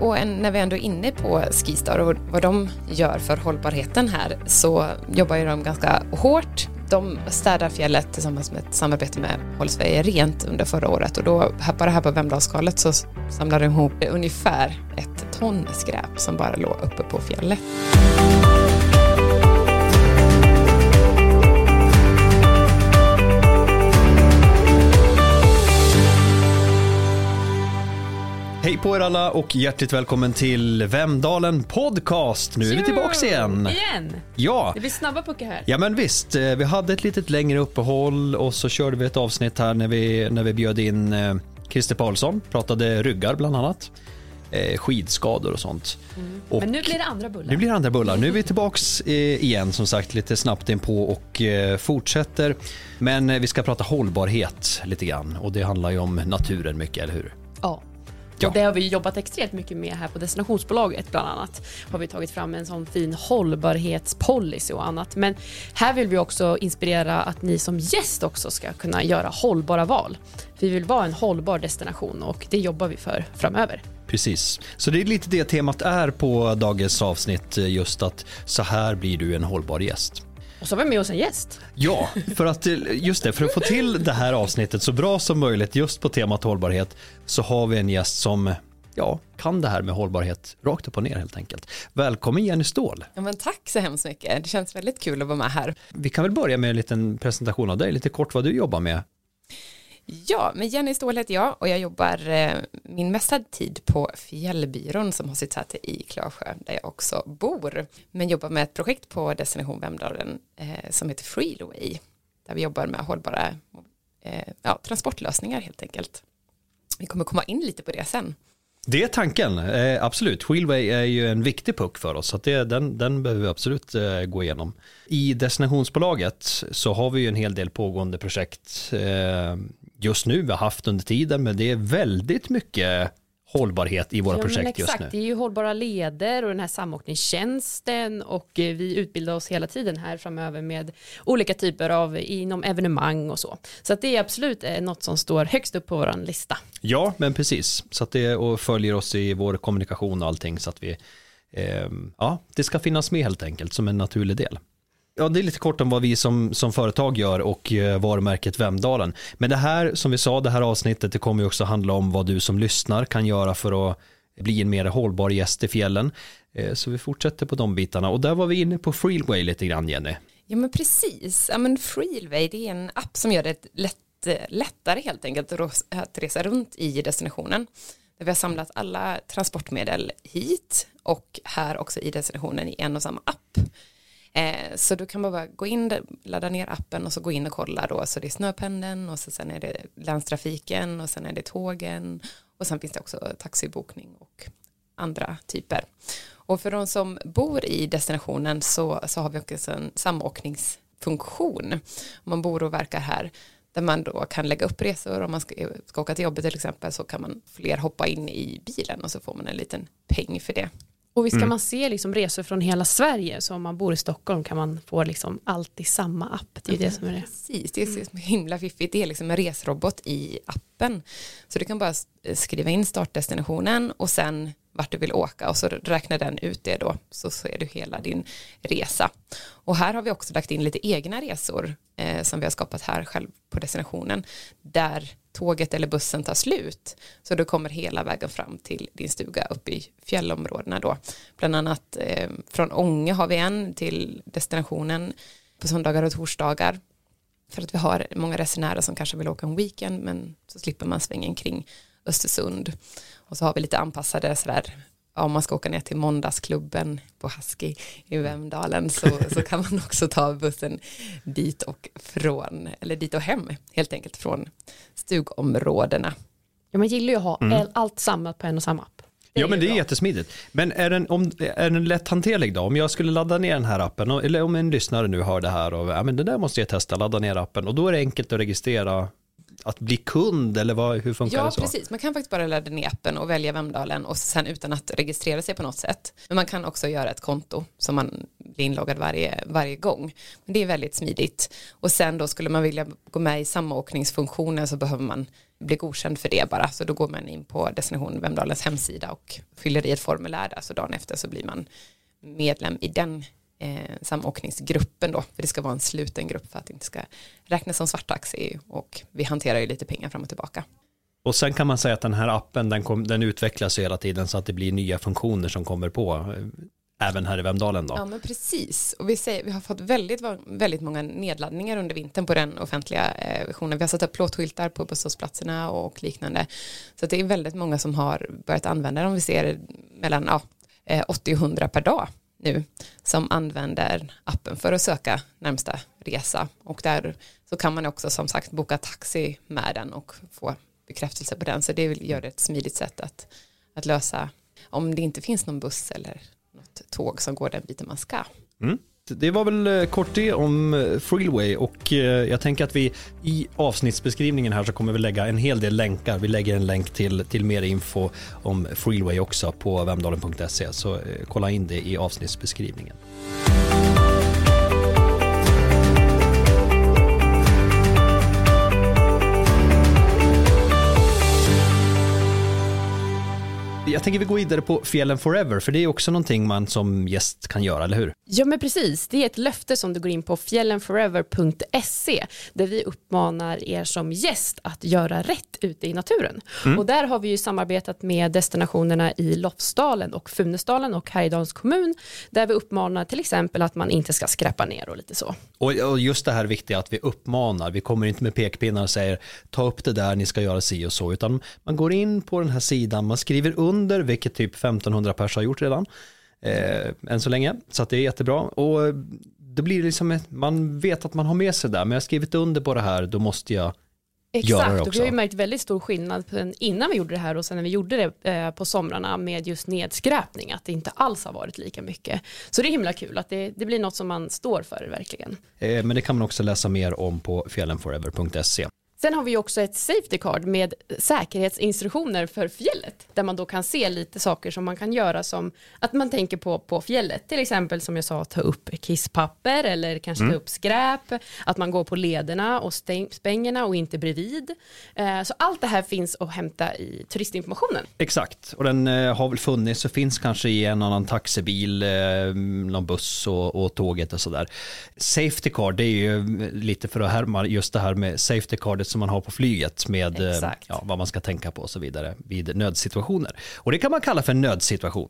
och en, när vi ändå är inne på Skistar och vad de gör för hållbarheten här så jobbar ju de ganska hårt. De städar fjället tillsammans med ett samarbete med Håll Sverige Rent under förra året och då, bara här på Vemdalsskalet så samlade de ihop ungefär ett ton skräp som bara låg uppe på fjället. Hej på er alla och hjärtligt välkommen till Vemdalen Podcast. Nu är vi tillbaks igen. Igen? Ja. Det blir snabba puckar här. Ja men visst, eh, vi hade ett litet längre uppehåll och så körde vi ett avsnitt här när vi, när vi bjöd in eh, Christer Paulsson, pratade ryggar bland annat. Eh, skidskador och sånt. Mm. Och Men nu blir det andra bullar. nu blir det andra bullar. Nu är vi tillbaks eh, igen som sagt lite snabbt inpå och fortsätter. Men vi ska prata hållbarhet lite grann och det handlar ju om naturen mycket, eller hur? Ja. Ja. Och det har vi jobbat extremt mycket med här på destinationsbolaget bland annat. Har vi tagit fram en sån fin hållbarhetspolicy och annat. Men här vill vi också inspirera att ni som gäst också ska kunna göra hållbara val. Vi vill vara en hållbar destination och det jobbar vi för framöver. Precis, så det är lite det temat är på dagens avsnitt, just att så här blir du en hållbar gäst. Och så har vi med oss en gäst. Ja, för att, just det, för att få till det här avsnittet så bra som möjligt just på temat hållbarhet så har vi en gäst som ja, kan det här med hållbarhet rakt upp och ner helt enkelt. Välkommen Jenny Ståhl. Ja, men tack så hemskt mycket. Det känns väldigt kul att vara med här. Vi kan väl börja med en liten presentation av dig, lite kort vad du jobbar med. Ja, men Jenny Ståhl heter jag och jag jobbar eh, min mesta tid på Fjällbyrån som har sitt säte i Klarsjö där jag också bor. Men jobbar med ett projekt på Destination Vemdalen eh, som heter Freeway där vi jobbar med hållbara eh, ja, transportlösningar helt enkelt. Vi kommer komma in lite på det sen. Det är tanken, eh, absolut. Wheelway är ju en viktig puck för oss, så att det, den, den behöver vi absolut eh, gå igenom. I destinationsbolaget så har vi ju en hel del pågående projekt eh, just nu, vi har haft under tiden, men det är väldigt mycket hållbarhet i våra Ja, projekt just exakt. nu. Det är ju hållbara leder och den här samåkningstjänsten och eh, vi utbildar oss hela tiden här framöver med olika typer av inom evenemang och så. Så att det är absolut eh, något som står högst upp på vår lista. Ja, men precis. Så att det och följer oss i vår kommunikation och allting så att vi, eh, ja, det ska finnas med helt enkelt som en naturlig del. Ja, det är lite kort om vad vi som, som företag gör och eh, varumärket Vemdalen. Men det här, som vi sa, det här avsnittet, det kommer ju också handla om vad du som lyssnar kan göra för att bli en mer hållbar gäst i fjällen. Eh, så vi fortsätter på de bitarna och där var vi inne på Freeway lite grann, Jenny. Ja men precis, ja, men Freeway det är en app som gör det lätt, lättare helt enkelt att att resa runt i destinationen. Där vi har samlat alla transportmedel hit och här också i destinationen i en och samma app. Eh, så du kan bara gå in, ladda ner appen och så gå in och kolla då. Så det är snöpendeln och så sen är det länstrafiken och sen är det tågen och sen finns det också taxibokning och andra typer. Och för de som bor i destinationen så, så har vi också en samåkningsfunktion. Om man bor och verkar här där man då kan lägga upp resor om man ska, ska åka till jobbet till exempel så kan man fler hoppa in i bilen och så får man en liten peng för det. Och visst kan man se liksom resor från hela Sverige så om man bor i Stockholm kan man få liksom allt i samma app. Det är det som är det. Precis, det är så himla fiffigt. Det är liksom en resrobot i appen. Så du kan bara skriva in startdestinationen och sen vart du vill åka och så räknar den ut det då så ser du hela din resa. Och här har vi också lagt in lite egna resor eh, som vi har skapat här själv på destinationen där tåget eller bussen tar slut så du kommer hela vägen fram till din stuga uppe i fjällområdena då. Bland annat eh, från Ånge har vi en till destinationen på söndagar och torsdagar för att vi har många resenärer som kanske vill åka en weekend men så slipper man svängen kring Östersund och så har vi lite anpassade sådär om man ska åka ner till måndagsklubben på Husky i Vemdalen så, så kan man också ta bussen dit och från, eller dit och hem helt enkelt från stugområdena. Ja, man gillar ju att ha allt samlat på en och samma app. Ja är men det är bra. jättesmidigt. Men är den, om, är den lätthanterlig då? Om jag skulle ladda ner den här appen, eller om en lyssnare nu hör det här och ja, men det där måste jag testa, ladda ner appen och då är det enkelt att registrera att bli kund eller vad, hur funkar Ja, det så? precis. Man kan faktiskt bara ladda ner appen och välja Vemdalen och sen utan att registrera sig på något sätt. Men man kan också göra ett konto som man blir inloggad varje, varje gång. Men det är väldigt smidigt. Och sen då skulle man vilja gå med i samåkningsfunktionen så behöver man bli godkänd för det bara. Så då går man in på destination Vemdalens hemsida och fyller i ett formulär där. Så dagen efter så blir man medlem i den eh, samåkningsgruppen då. För det ska vara en sluten grupp för att det inte ska räknas som svarttaxi. Och vi hanterar ju lite pengar fram och tillbaka. Och sen kan man säga att den här appen den, kom, den utvecklas hela tiden så att det blir nya funktioner som kommer på eh, även här i Vemdalen då. Ja men precis och vi, säger, vi har fått väldigt, väldigt många nedladdningar under vintern på den offentliga eh, versionen. Vi har satt upp plåtskyltar på busshållplatserna och liknande. Så det är väldigt många som har börjat använda den. Vi ser mellan ja, 80 och 100 per dag nu som använder appen för att söka närmsta resa och där så kan man också som sagt boka taxi med den och få bekräftelse på den så det gör det ett smidigt sätt att, att lösa om det inte finns någon buss eller något tåg som går den biten man ska. Mm. Det var väl eh, kort det om Freelway Freeway och eh, jag tänker att vi i avsnittsbeskrivningen här så kommer vi lägga en hel del länkar. Vi lägger en länk till, till mer info om Freeway också på vemdalen.se så kolla in det i avsnittsbeskrivningen. Jag tänker vi går vidare på Fjällen Forever, för det är också någonting man som gäst kan göra, eller hur? Ja, men precis. Det är ett löfte som du går in på fjällenforever.se, där vi uppmanar er som gäst att göra rätt ute i naturen. Mm. Och där har vi ju samarbetat med destinationerna i Lofsdalen och Funäsdalen och Härjedalens kommun, där vi uppmanar till exempel att man inte ska skräpa ner och lite så. Och, just det här viktiga att vi uppmanar, vi kommer inte med pekpinnar och säger ta upp det där, ni ska göra si och så, utan man går in på den här sidan, man skriver under, vilket typ 1500 pers har gjort redan, eh, än så länge, så det är jättebra. Och det blir liksom, ett, man vet att man har med sig det där, men jag har skrivit under på det här, då måste jag Exakt, och vi har ju märkt väldigt stor skillnad innan vi gjorde det här och sen när vi gjorde det eh, på somrarna med just nedskräpning, att det inte alls har varit lika mycket. Så det är himla kul att det, det blir något som man står för verkligen. Eh, men det kan man också läsa mer om på fjällenforever.se. Sen har vi också ett safety card med säkerhetsinstruktioner för fjället där man då kan se lite saker som man kan göra som att man tänker på på fjället. Till exempel som jag sa ta upp kisspapper eller kanske mm. ta upp skräp, att man går på lederna och spängerna och inte bredvid. Eh, så allt det här finns att hämta i turistinformationen. Exakt, och den eh, har väl funnits och finns kanske i en annan taxibil, eh, någon buss och, och tåget och sådär. Safety card, det är ju lite för att härma just det här med safety cardet som man har på flyget med eh, ja, vad man ska tänka på och så vidare vid nödsituationer. Och det kan man kalla för en nödsituation.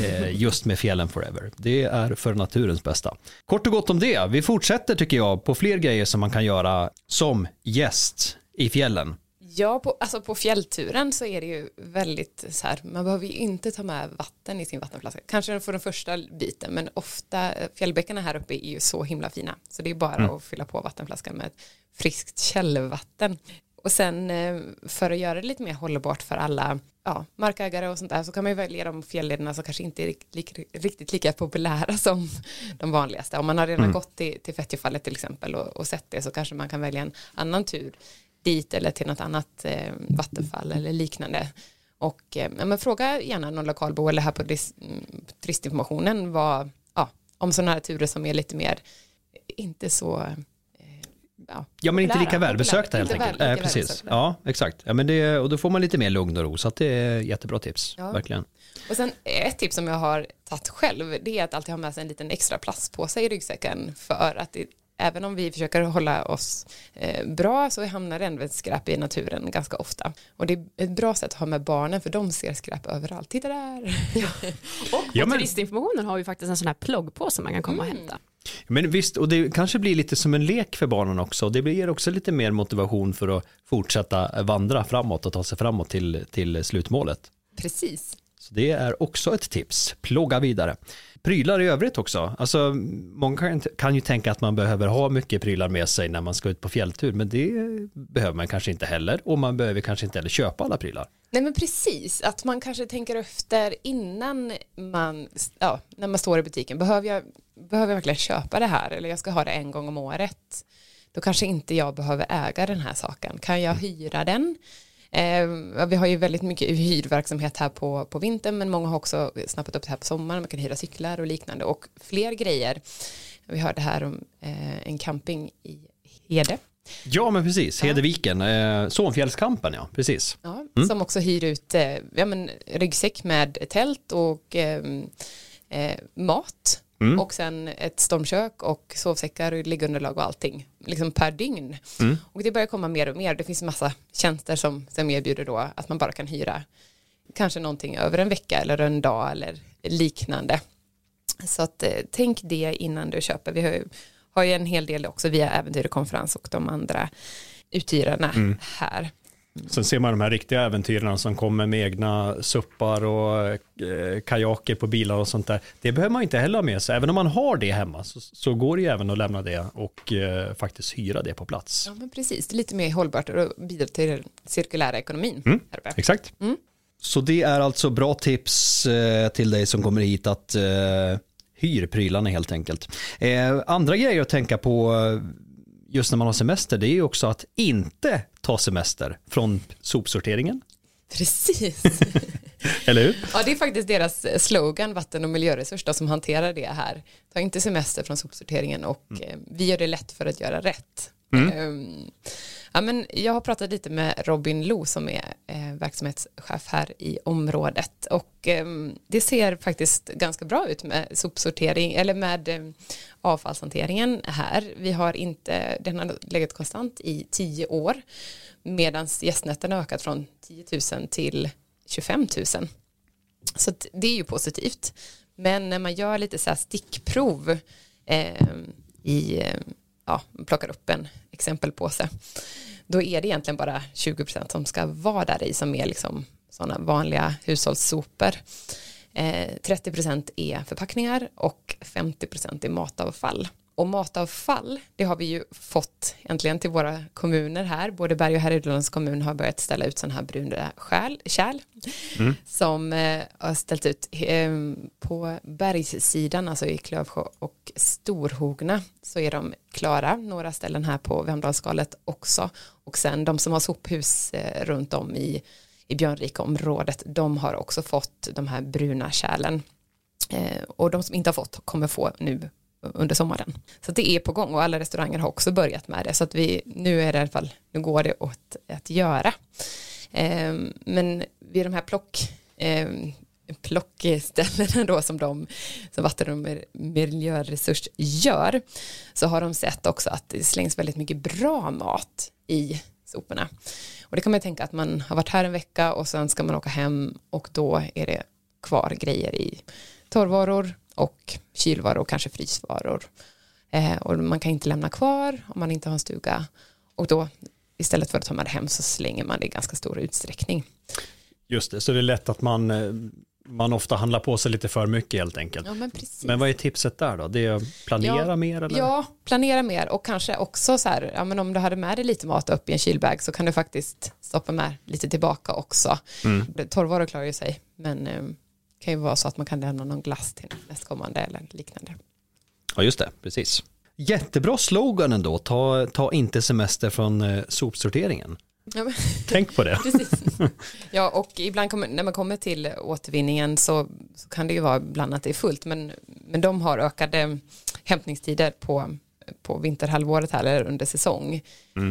Eh, just med fjällen forever. Det är för naturens bästa. Kort och gott om det. Vi fortsätter tycker jag på fler grejer som man kan göra som gäst i fjällen. Ja, på, alltså på fjällturen så är det ju väldigt så här, man behöver ju inte ta med vatten i sin vattenflaska. Kanske för den första biten, men ofta, fjällbäckarna här uppe är ju så himla fina. Så det är bara mm. att fylla på vattenflaskan med friskt källvatten. Och sen eh, för att göra det lite mer hållbart för alla ja, markägare och sånt där så kan man ju välja de fjällederna som kanske inte är riktigt lika populära som de vanligaste. Om man har redan mm. gått till, till Fettjefallet till exempel och, och sett det så kanske man kan välja en annan tur dit eller till något annat eh, vattenfall eller liknande. Och eh, men fråga gärna någon lokalbo eller här på mm, turistinformationen vad, ja, om sådana här turer som är lite mer, inte så eh, Ja, ja men inte lika välbesökta helt enkelt. Väl, äh, precis. Ja, exakt. Ja, men det, och då får man lite mer lugn och ro, så att det är jättebra tips, ja. verkligen. Och sen ett tips som jag har tagit själv, det är att alltid ha med sig en liten extra plastpåse i ryggsäcken för att det även om vi försöker hålla oss eh, bra så hamnar det ändå ett skräp i naturen ganska ofta. Och det är ett bra sätt att ha med barnen för de ser skräp överallt. Titta där! Ja. och på ja, men... turistinformationen har vi faktiskt en sån här pluggpåse man kan komma mm. och hämta. Men visst, och det kanske blir lite som en lek för barnen också. Det blir också lite mer motivation för att fortsätta vandra framåt och ta sig framåt till, till slutmålet. Precis. Det är också ett tips. Plåga vidare prylar i övrigt också. Alltså, många kan, kan ju tänka att man behöver ha mycket prylar med sig när man ska ut på fjälltur, men det behöver man kanske inte heller och man behöver kanske inte heller köpa alla prylar. Nej men precis, att man kanske tänker efter innan man, ja, när man står i butiken, behöver jag, behöver jag verkligen köpa det här eller jag ska ha det en gång om året? Då kanske inte jag behöver äga den här saken. Kan jag hyra den? Eh, vi har ju väldigt mycket hyrverksamhet här på, på vintern men många har också snappat upp det här på sommaren. Man kan hyra cyklar och liknande och fler grejer. Vi hörde här om eh, en camping i Hede. Ja men precis, Hedeviken, eh, Sonfjällskampen ja, precis. Ja, Som också hyr ut eh, ja, men, ryggsäck med tält och eh, eh, mat Mm. och sen ett stormkök och sovsäckar och liggunderlag och allting liksom per dygn. Mm. Och det börjar komma mer och mer. Det finns massa tjänster som, som erbjuder då att man bara kan hyra kanske någonting över en vecka eller en dag eller liknande. Så att eh, tänk det innan du köper. Vi har ju, har ju en hel del också via Äventyr och konferens och de andra uthyrarna Mm. här. Sen ser man de här riktiga äventyrarna som kommer med egna suppar och eh, kajaker på bilar och sånt där. Det behöver man inte heller ha med sig. Även om man har det hemma så, så går det ju även att lämna det och eh, faktiskt hyra det på plats. Ja men precis, det är lite mer hållbart och bidrar till den cirkulära ekonomin. Mm. Här uppe. Exakt. Så det är alltså bra tips eh, till dig som kommer hit att eh, hyr prylarna helt enkelt. Eh, andra grejer att tänka på eh, just när man har semester det är ju också att inte ta semester från sopsorteringen. Precis. Eller hur? Ja, det är faktiskt deras slogan, vatten och miljöresurs, då, som hanterar det här. Ta inte semester från sopsorteringen och eh, vi gör det lätt för att göra rätt. Mm. Ehm, ja, men jag har pratat lite med Robin Lo som är eh, verksamhetschef här i området och ehm, det ser faktiskt ganska bra ut med sopsortering eller med eh, avfallshanteringen här. Vi har inte, den har legat konstant i tio år medan gästnätterna har ökat från 10 000 till 25 000. Så det är ju positivt. Men när man gör lite så här stickprov eh, i, ehm, ja, plockar upp en exempelpåse, då är det egentligen bara 20% som ska vara där i som är liksom sådana vanliga hushållssopor. Eh, 30% är förpackningar och 50% är matavfall. Och matavfall, det har vi ju fått äntligen till våra kommuner här. Både Berg och Härjedalens kommun har börjat ställa ut sådana här bruna skäl, kärl som eh, har ställt ut eh, på bergssidan, alltså i Klövsjö och Storhogna, så är de klara. Några ställen här på Vemdalsskalet också. Och sen de som har sophus eh, runt om i, i Björnrika-området, de har också fått de här bruna kärlen. Eh, och de som inte har fått kommer få nu under sommaren. Så det är på gång och alla restauranger har också börjat med det. Så att vi, nu är det i alla fall, nu går det åt att göra. Eh, men vid de här plock, eh, plockställena då som de som vatten och miljöresurs gör så har de sett också att det slängs väldigt mycket bra mat i soporna. Och det kan man ju tänka att man har varit här en vecka och sen ska man åka hem och då är det kvar grejer i torrvaror och kylvaror och kanske frysvaror. Eh, och man kan inte lämna kvar om man inte har en stuga och då istället för att ta med det hem så slänger man det i ganska stor utsträckning. Just det, så det är lätt att man, eh, man ofta handlar på sig lite för mycket helt enkelt. Ja men precis. Men vad är tipset där då? Det är att planera Ja, mer eller? Ja, planera mer och kanske också så här, ja men om du hade med dig lite mat upp i en kylbag så kan du faktiskt stoppa med lite tillbaka också. Mm. Torrvaror klarar ju sig, men eh, det kan ju vara så att man kan lämna någon glass till nästkommande eller liknande. Ja just det, precis. Jättebra slogan ändå, ta, ta inte semester från eh, sopsorteringen. Ja, men, Tänk på det. precis. ja, och ibland kommer, när man kommer till återvinningen så, så kan det ju vara ibland att det är fullt, men, men de har ökade hämtningstider på, på vinterhalvåret här eller under säsong. Eh,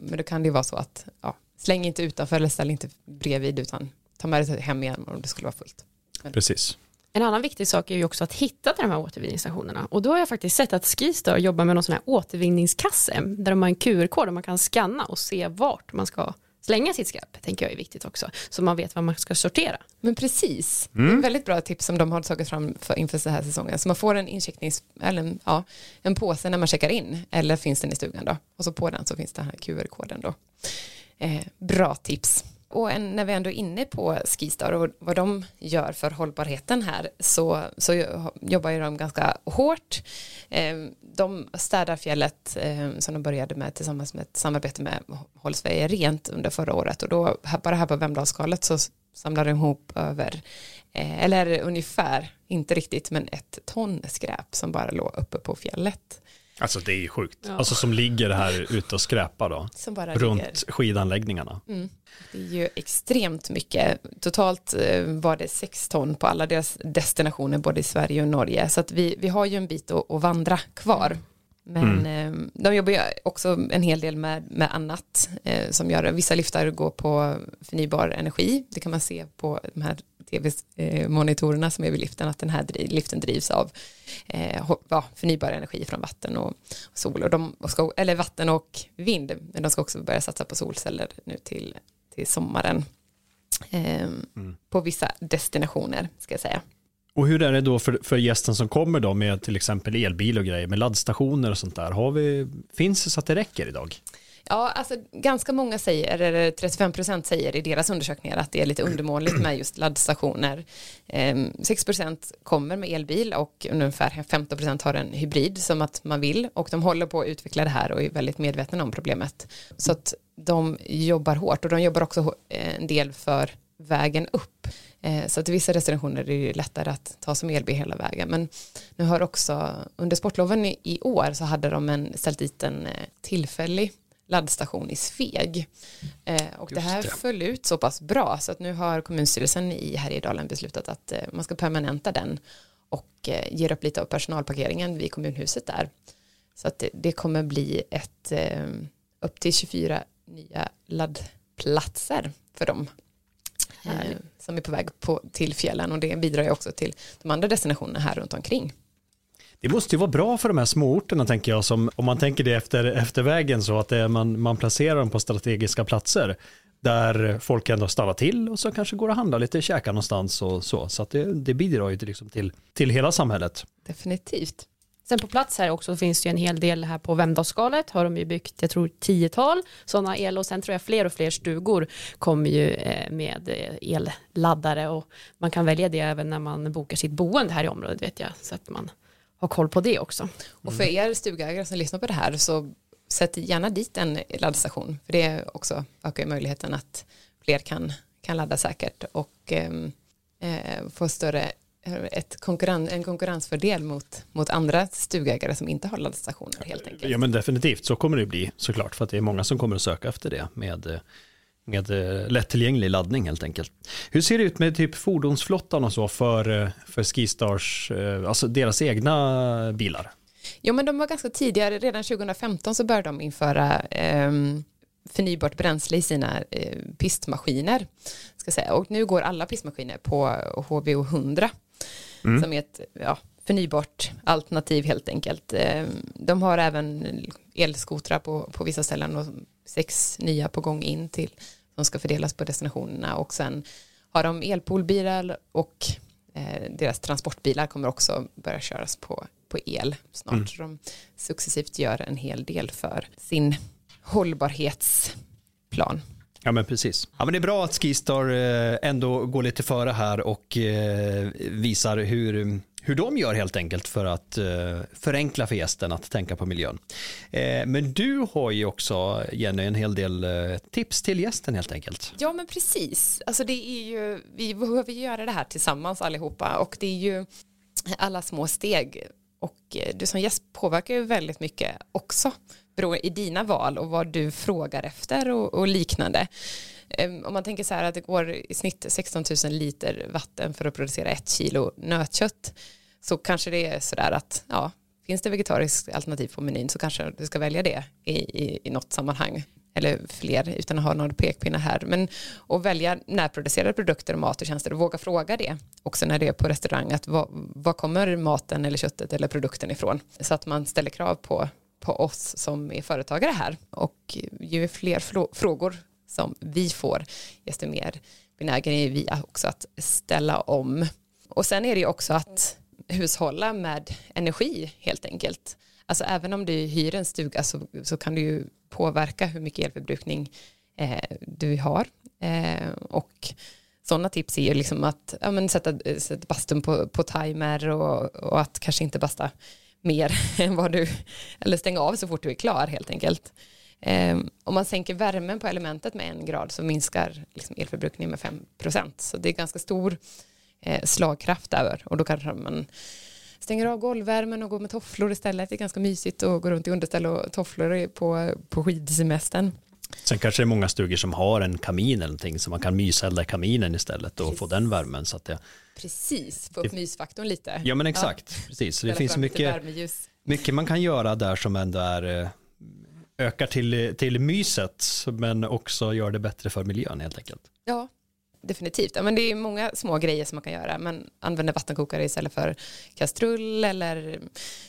men då kan det ju vara så att ja, släng inte utanför eller ställ inte bredvid utan ta med det hem igen om det skulle vara fullt. Precis. En annan viktig sak är ju också att hitta till de här återvinningsstationerna. Och då har jag faktiskt sett att Skistar jobbar med någon sån här återvinningskasse där de har en QR-kod och man kan scanna och se vart man ska slänga sitt skräp. tänker jag är viktigt också. Så man vet vad man ska sortera. Men precis, det är en väldigt bra tips som de har tagit fram för, inför så här säsongen. Så man får en inchecknings, eller en, ja, en påse när man checkar in, eller finns den i stugan då. Och så på den så finns den här QR-koden då. Eh, bra tips. Och en, när vi ändå är inne på Skistar och vad de gör för hållbarheten här så, så jobbar ju de ganska hårt. Ehm, de städar fjället ehm, som de började med tillsammans med ett samarbete med Håll Sverige Rent under förra året och då bara här på Vemdalsskalet så samlar de ihop över, eh, eller ungefär, inte riktigt, men ett ton skräp som bara låg uppe på fjället. Alltså det är ju sjukt. Ja. Alltså som ligger här ute och skräpar då. Som bara Runt ligger. skidanläggningarna. Mm. Det är ju extremt mycket. Totalt eh, var det sex ton på alla deras destinationer både i Sverige och Norge. Så att vi, vi har ju en bit att, att vandra kvar. Men mm. eh, de jobbar ju också en hel del med, med annat eh, som gör Vissa liftar går på förnybar energi. Det kan man se på de här tv-monitorerna som är vid liften att den här liften drivs av eh, förnybar energi från vatten och, sol och de, och ska, eller vatten och vind. Men de ska också börja satsa på solceller nu till, till sommaren. Eh, mm. På vissa destinationer ska jag säga. Och hur är det då för, för gästen som kommer då med till exempel elbil och grejer med laddstationer och sånt där? Har vi, finns det så att det räcker idag? Ja, alltså ganska många säger, eller 35 procent säger i deras undersökningar att det är lite undermåligt med just laddstationer. Ehm, 6 procent kommer med elbil och ungefär 15 procent har en hybrid som att man vill och de håller på att utveckla det här och är väldigt medvetna om problemet. Så att de jobbar hårt och de jobbar också eh, en del för vägen upp. Eh, så att i vissa destinationer är det lättare att ta som elbil hela vägen. Men nu har också under sportloven i år så hade de en, ställt dit en eh, tillfällig laddstation i Sveg. Eh, och Just det här det. föll ut så pass bra så att nu har kommunstyrelsen i Härjedalen beslutat att man ska permanenta den och ger upp lite av personalparkeringen vid kommunhuset där. Så att det, det kommer bli ett upp till 24 nya laddplatser för dem eh, som är på väg på, till fjällen och det bidrar ju också till de andra destinationerna här runt omkring. Det måste ju vara bra för de här småorterna tänker jag, som, om man tänker det efter, efter vägen så att det, man, man placerar dem på strategiska platser där folk ändå stannar till och så kanske går och handlar lite, käkar någonstans och så. Så att det, det bidrar ju till, liksom till, till hela samhället. Definitivt. Sen på plats här också finns det ju en hel del här på Vemdalsskalet har de ju byggt, jag tror tiotal sådana el och sen tror jag fler och fler stugor kommer ju eh, med eh, elladdare och man kan välja det även när man bokar sitt boende här i området vet jag så att man har koll på det också. Och för er stugägare som lyssnar på det här så sätt gärna dit en laddstation för det också ökar möjligheten att fler kan, kan ladda säkert och ehm, eh, få större ett konkurren, en konkurrensfördel mot, mot andra stugägare som inte har laddstationer helt enkelt. Ja men definitivt så kommer det bli såklart för att det är många som kommer att söka efter det med, med eh, lättillgänglig laddning helt enkelt. Hur ser det ut med typ fordonsflottan och så för, eh, för Skistars, eh, alltså deras egna bilar? Jo men de var ganska tidigare, redan 2015 så började de införa um, förnybart bränsle i sina eh, pistmaskiner. Ska säga. Och nu går alla pistmaskiner på HVO 100 mm. som är ett ja, förnybart alternativ helt enkelt. Eh, de har även elskotrar på, på vissa ställen och sex nya på gång in till som ska fördelas på destinationerna och sen har de elpoolbilar och eh, deras transportbilar kommer också börja köras på, på el snart. Mm. Så de successivt gör en hel del för sin hållbarhetsplan. Ja men precis. Ja men det är bra att Skistar eh, ändå går lite före här och eh, visar hur, hur de gör helt enkelt för att eh, förenkla för gästen att tänka på miljön. Eh, men du har ju också Jenny en hel del eh, tips till gästen helt enkelt. Ja men precis, alltså det är ju, vi behöver göra det här tillsammans allihopa och det är ju alla små steg och eh, du som gäst påverkar ju väldigt mycket också i dina val och vad du frågar efter och, och liknande. Ehm, om man tänker så här att det går i snitt 16 000 liter vatten för att producera ett kilo nötkött så kanske det är så där att ja, finns det vegetariskt alternativ på menyn så kanske du ska välja det i, i, i något sammanhang eller fler utan att ha några pekpinnar här. Men att välja närproducerade produkter och mat och tjänster och våga fråga det också när det är på restaurang att vad, vad kommer maten eller köttet eller produkten ifrån så att man ställer krav på på oss som är företagare här och ju fler frågor som vi får desto mer benägen är vi också att ställa om. Och sen är det ju också att hushålla med energi helt enkelt. Alltså även om du hyr en stuga så, så kan du ju påverka hur mycket elförbrukning eh, du har. Eh, och sådana tips är ju liksom att ja, men sätta, sätta bastun på, på timer och, och att kanske inte basta mer än vad du, eller stänga av så fort du är klar helt enkelt. Um, om man sänker värmen på elementet med en grad så minskar liksom elförbrukningen med 5 procent. Så det är ganska stor eh, slagkraft där och då kanske man stänger av golvvärmen och går med tofflor istället. Det är ganska mysigt att gå runt i underställ och tofflor på, på skidsemestern. Sen kanske det är många stugor som har en kamin eller någonting så man kan myselda i kaminen istället och Precis. få den värmen. Så att det, Precis, få upp mysfaktorn lite. ja men exakt, precis. Så det Ställa finns mycket, mycket man kan göra där som ändå är eh, ökar till, till myset men också gör det bättre för miljön helt enkelt. Ja, definitivt. Ja, men det är många små grejer som man kan göra. Man använder vattenkokare istället för kastrull eller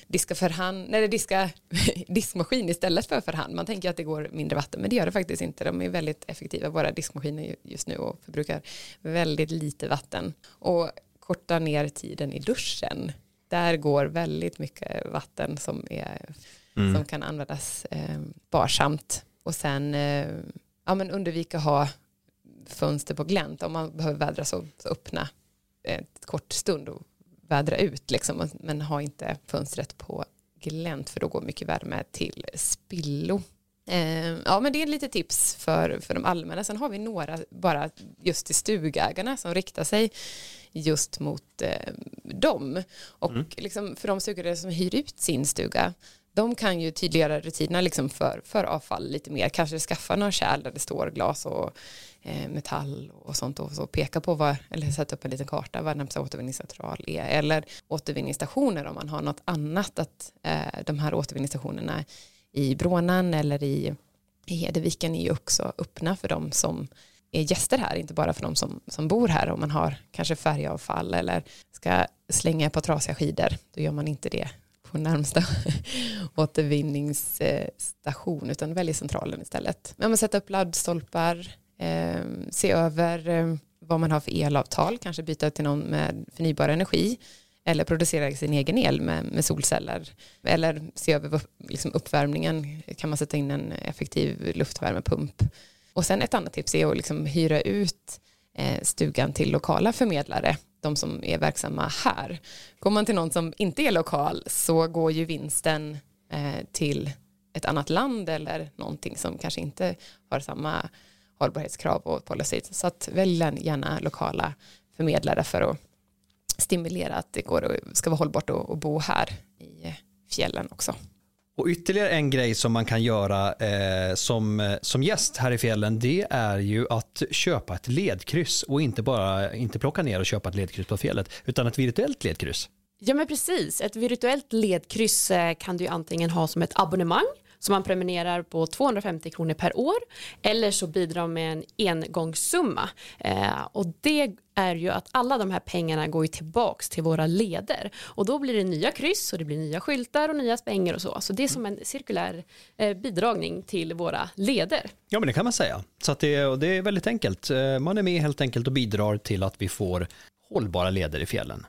diska för hand, eller diska diskmaskin istället för för hand. Man tänker att det går mindre vatten, men det gör det faktiskt inte. De är väldigt effektiva, våra diskmaskiner just nu och förbrukar väldigt lite vatten. Och korta ner tiden i duschen. Där går väldigt mycket vatten som, är, som kan användas eh, varsamt. Och sen eh, ja, men undvika att ha fönster på glänt om man behöver vädra så, så öppna ett kort stund och vädra ut liksom, men ha inte fönstret på glänt för då går mycket värme till spillo. Eh, ja men det är lite tips för, för de allmänna. Sen har vi några bara just till stugägarna som riktar sig just mot eh, dem. Och liksom för de stugare som hyr ut sin stuga de kan ju tydliggöra rutinerna liksom för, för avfall lite mer. Kanske skaffa några kärl där det står glas och eh, metall och sånt och så peka på vad, eller sätta upp en liten karta vad närmsta återvinningscentral är. Eller återvinningsstationer om man har något annat att eh, de här återvinningsstationerna i Brånan eller i, i Hedeviken är ju också öppna för de som är gäster här, inte bara för de som, som bor här. Om man har kanske färgavfall eller ska slänga ett par trasiga skidor, då gör man inte det på närmsta återvinningsstation utan väljer centralen istället. Men man sätter upp laddstolpar, eh, se över eh, vad man har för elavtal, kanske byta till någon med förnybar energi eller producera sin egen el med, med solceller eller se över liksom uppvärmningen, kan man sätta in en effektiv luftvärmepump. Och sen ett annat tips är att liksom hyra ut Eh, stugan till lokala förmedlare, de som är verksamma här. Går man till någon som inte är lokal så går ju vinsten eh, till ett annat land eller någonting som kanske inte har samma hållbarhetskrav och policy. Så att välj gärna lokala förmedlare för att stimulera att det går och ska vara hållbart att bo här i fjällen också. Och ytterligare en grej som man kan göra eh, som, eh, som gäst här i fjällen det är ju att köpa ett ledkryss och inte bara inte plocka ner och köpa ett ledkryss på fjället utan ett virtuellt ledkryss. Ja men precis, ett virtuellt ledkryss eh, kan du ju antingen ha som ett abonnemang som man prenumererar på 250 kronor per år eller så bidrar med en engångssumma. Eh, och det är ju att alla de här pengarna går ju tillbaks till våra leder och då blir det nya kryss och det blir nya skyltar och nya spänger och så. Så det är som en cirkulär eh, bidragning till våra leder. Ja men det kan man säga. Så att det, och det är väldigt enkelt. Eh, Man är med helt enkelt och bidrar till att vi får hållbara leder i fjällen.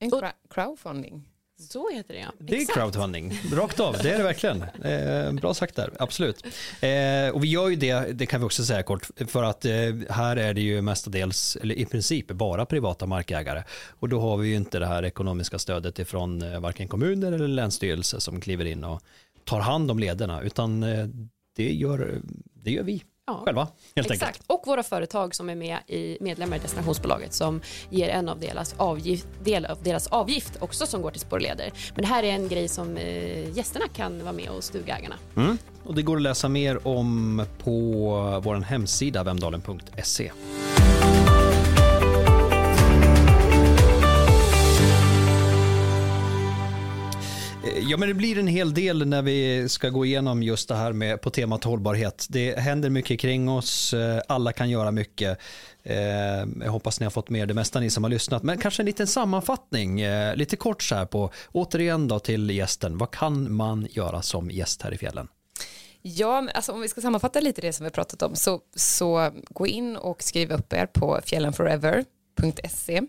En crowdfunding. Så heter det ja. Det är Exakt. crowdfunding, rakt av, det är det verkligen. Eh, bra sagt där, absolut. Eh, och vi gör ju det, det kan vi också säga kort, för att eh, här är det ju mestadels, eller i princip bara privata markägare. Och då har vi ju inte det här ekonomiska stödet ifrån eh, varken kommuner eller länsstyrelse som kliver in och tar hand om lederna, utan eh, det gör, det gör vi Ja. själva helt Exakt. enkelt. Och våra företag som är med i medlemmar i destinationsbolaget som ger en av deras avgift, del av deras avgift också som går till spårleder. Men det här är en grej som eh, gästerna kan vara med och stugägarna. Mm. Och det går att läsa mer om på vår hemsida vemdalen.se. Ja men det blir en hel del när vi ska gå igenom just det här med på temat hållbarhet. Det händer mycket kring oss, eh, alla kan göra mycket. Eh, jag hoppas ni har fått med det mesta ni som har lyssnat. Men kanske en liten sammanfattning, eh, lite kort så här på, återigen då till gästen. Vad kan man göra som gäst här i fjällen? Ja, alltså om vi ska sammanfatta lite det som vi pratat om så, så gå in och skriv upp er på fjällenforever.se.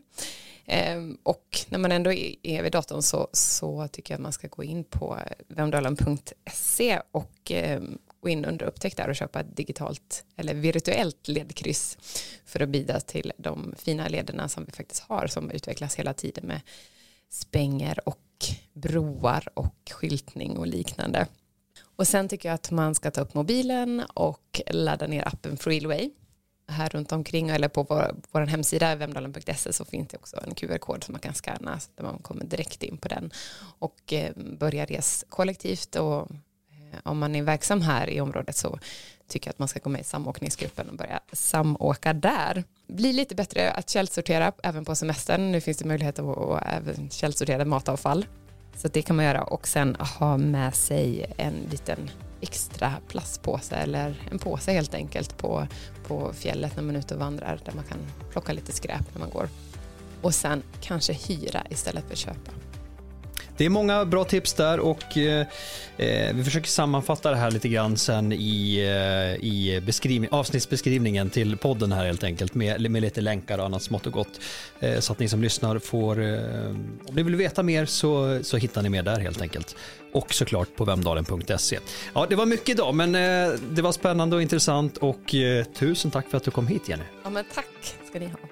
Ehm, och när man ändå är, vid datorn så, så tycker jag att man ska gå in på vemdalen.se och ehm, gå in under upptäck där och köpa ett digitalt eller virtuellt ledkryss för att bidra till de fina lederna som vi faktiskt har som utvecklas hela tiden med spänger och broar och skyltning och liknande. Och sen tycker jag att man ska ta upp mobilen och ladda ner appen Freeway här runt omkring eller på vår, vår hemsida vemdalen.se så finns det också en QR-kod som man kan scanna så där man kommer direkt in på den och eh, börja res kollektivt och eh, om man är verksam här i området så tycker jag att man ska gå med i samåkningsgruppen och börja samåka där. Bli lite bättre att källsortera även på semestern. Nu finns det möjlighet att, att även källsortera matavfall. Så det kan man göra och sen ha med sig en liten extra plastpåse eller en påse helt enkelt på, på fjället när man är ute och vandrar där man kan plocka lite skräp när man går. Och sen kanske hyra istället för köpa. Det är många bra tips där och eh, eh, vi försöker sammanfatta det här lite grann sen i, eh, i beskrivning, avsnittsbeskrivningen till podden här helt enkelt med, med lite länkar och annat smått och gott. Eh, så att ni som lyssnar får, eh, om ni vill veta mer så, så hittar ni mer där helt enkelt. Och såklart på vemdalen.se. Ja, det var mycket idag men eh, det var spännande och intressant och eh, tusen tack för att du kom hit Jenny. Ja men tack ska ni ha.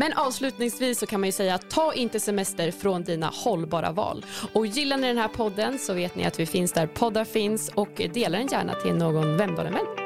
Men avslutningsvis så kan man ju säga ta inte semester från dina hållbara val. Och gillar ni den här podden så vet ni att vi finns där poddar finns och dela den gärna till någon Vemdalen-vän.